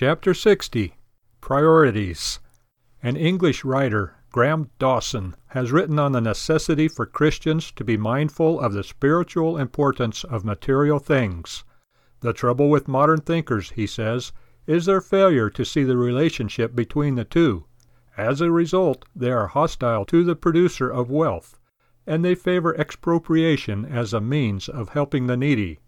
Chapter 60 Priorities An English writer, Graham Dawson, has written on the necessity for Christians to be mindful of the spiritual importance of material things. The trouble with modern thinkers, he says, is their failure to see the relationship between the two. As a result, they are hostile to the producer of wealth, and they favor expropriation as a means of helping the needy.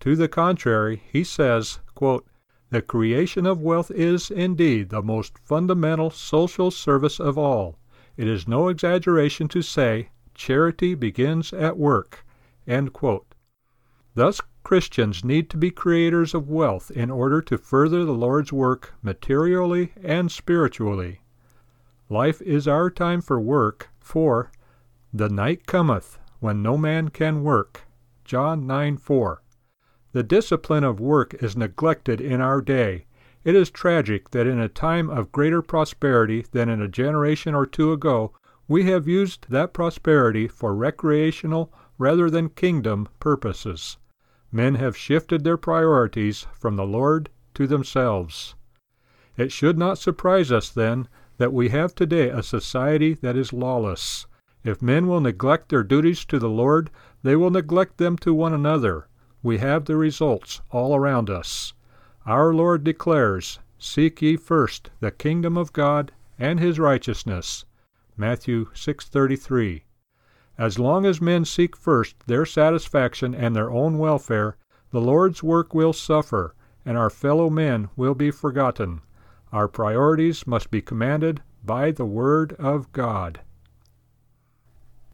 To the contrary, he says, quote, the creation of wealth is, indeed, the most fundamental social service of all. It is no exaggeration to say, charity begins at work. Thus, Christians need to be creators of wealth in order to further the Lord's work materially and spiritually. Life is our time for work, for the night cometh when no man can work. John 9 4. The discipline of work is neglected in our day. It is tragic that in a time of greater prosperity than in a generation or two ago, we have used that prosperity for recreational rather than kingdom purposes. Men have shifted their priorities from the Lord to themselves. It should not surprise us, then, that we have today a society that is lawless. If men will neglect their duties to the Lord, they will neglect them to one another we have the results all around us. Our Lord declares, Seek ye first the kingdom of God and his righteousness. Matthew 6:33. As long as men seek first their satisfaction and their own welfare, the Lord's work will suffer, and our fellow men will be forgotten. Our priorities must be commanded by the Word of God.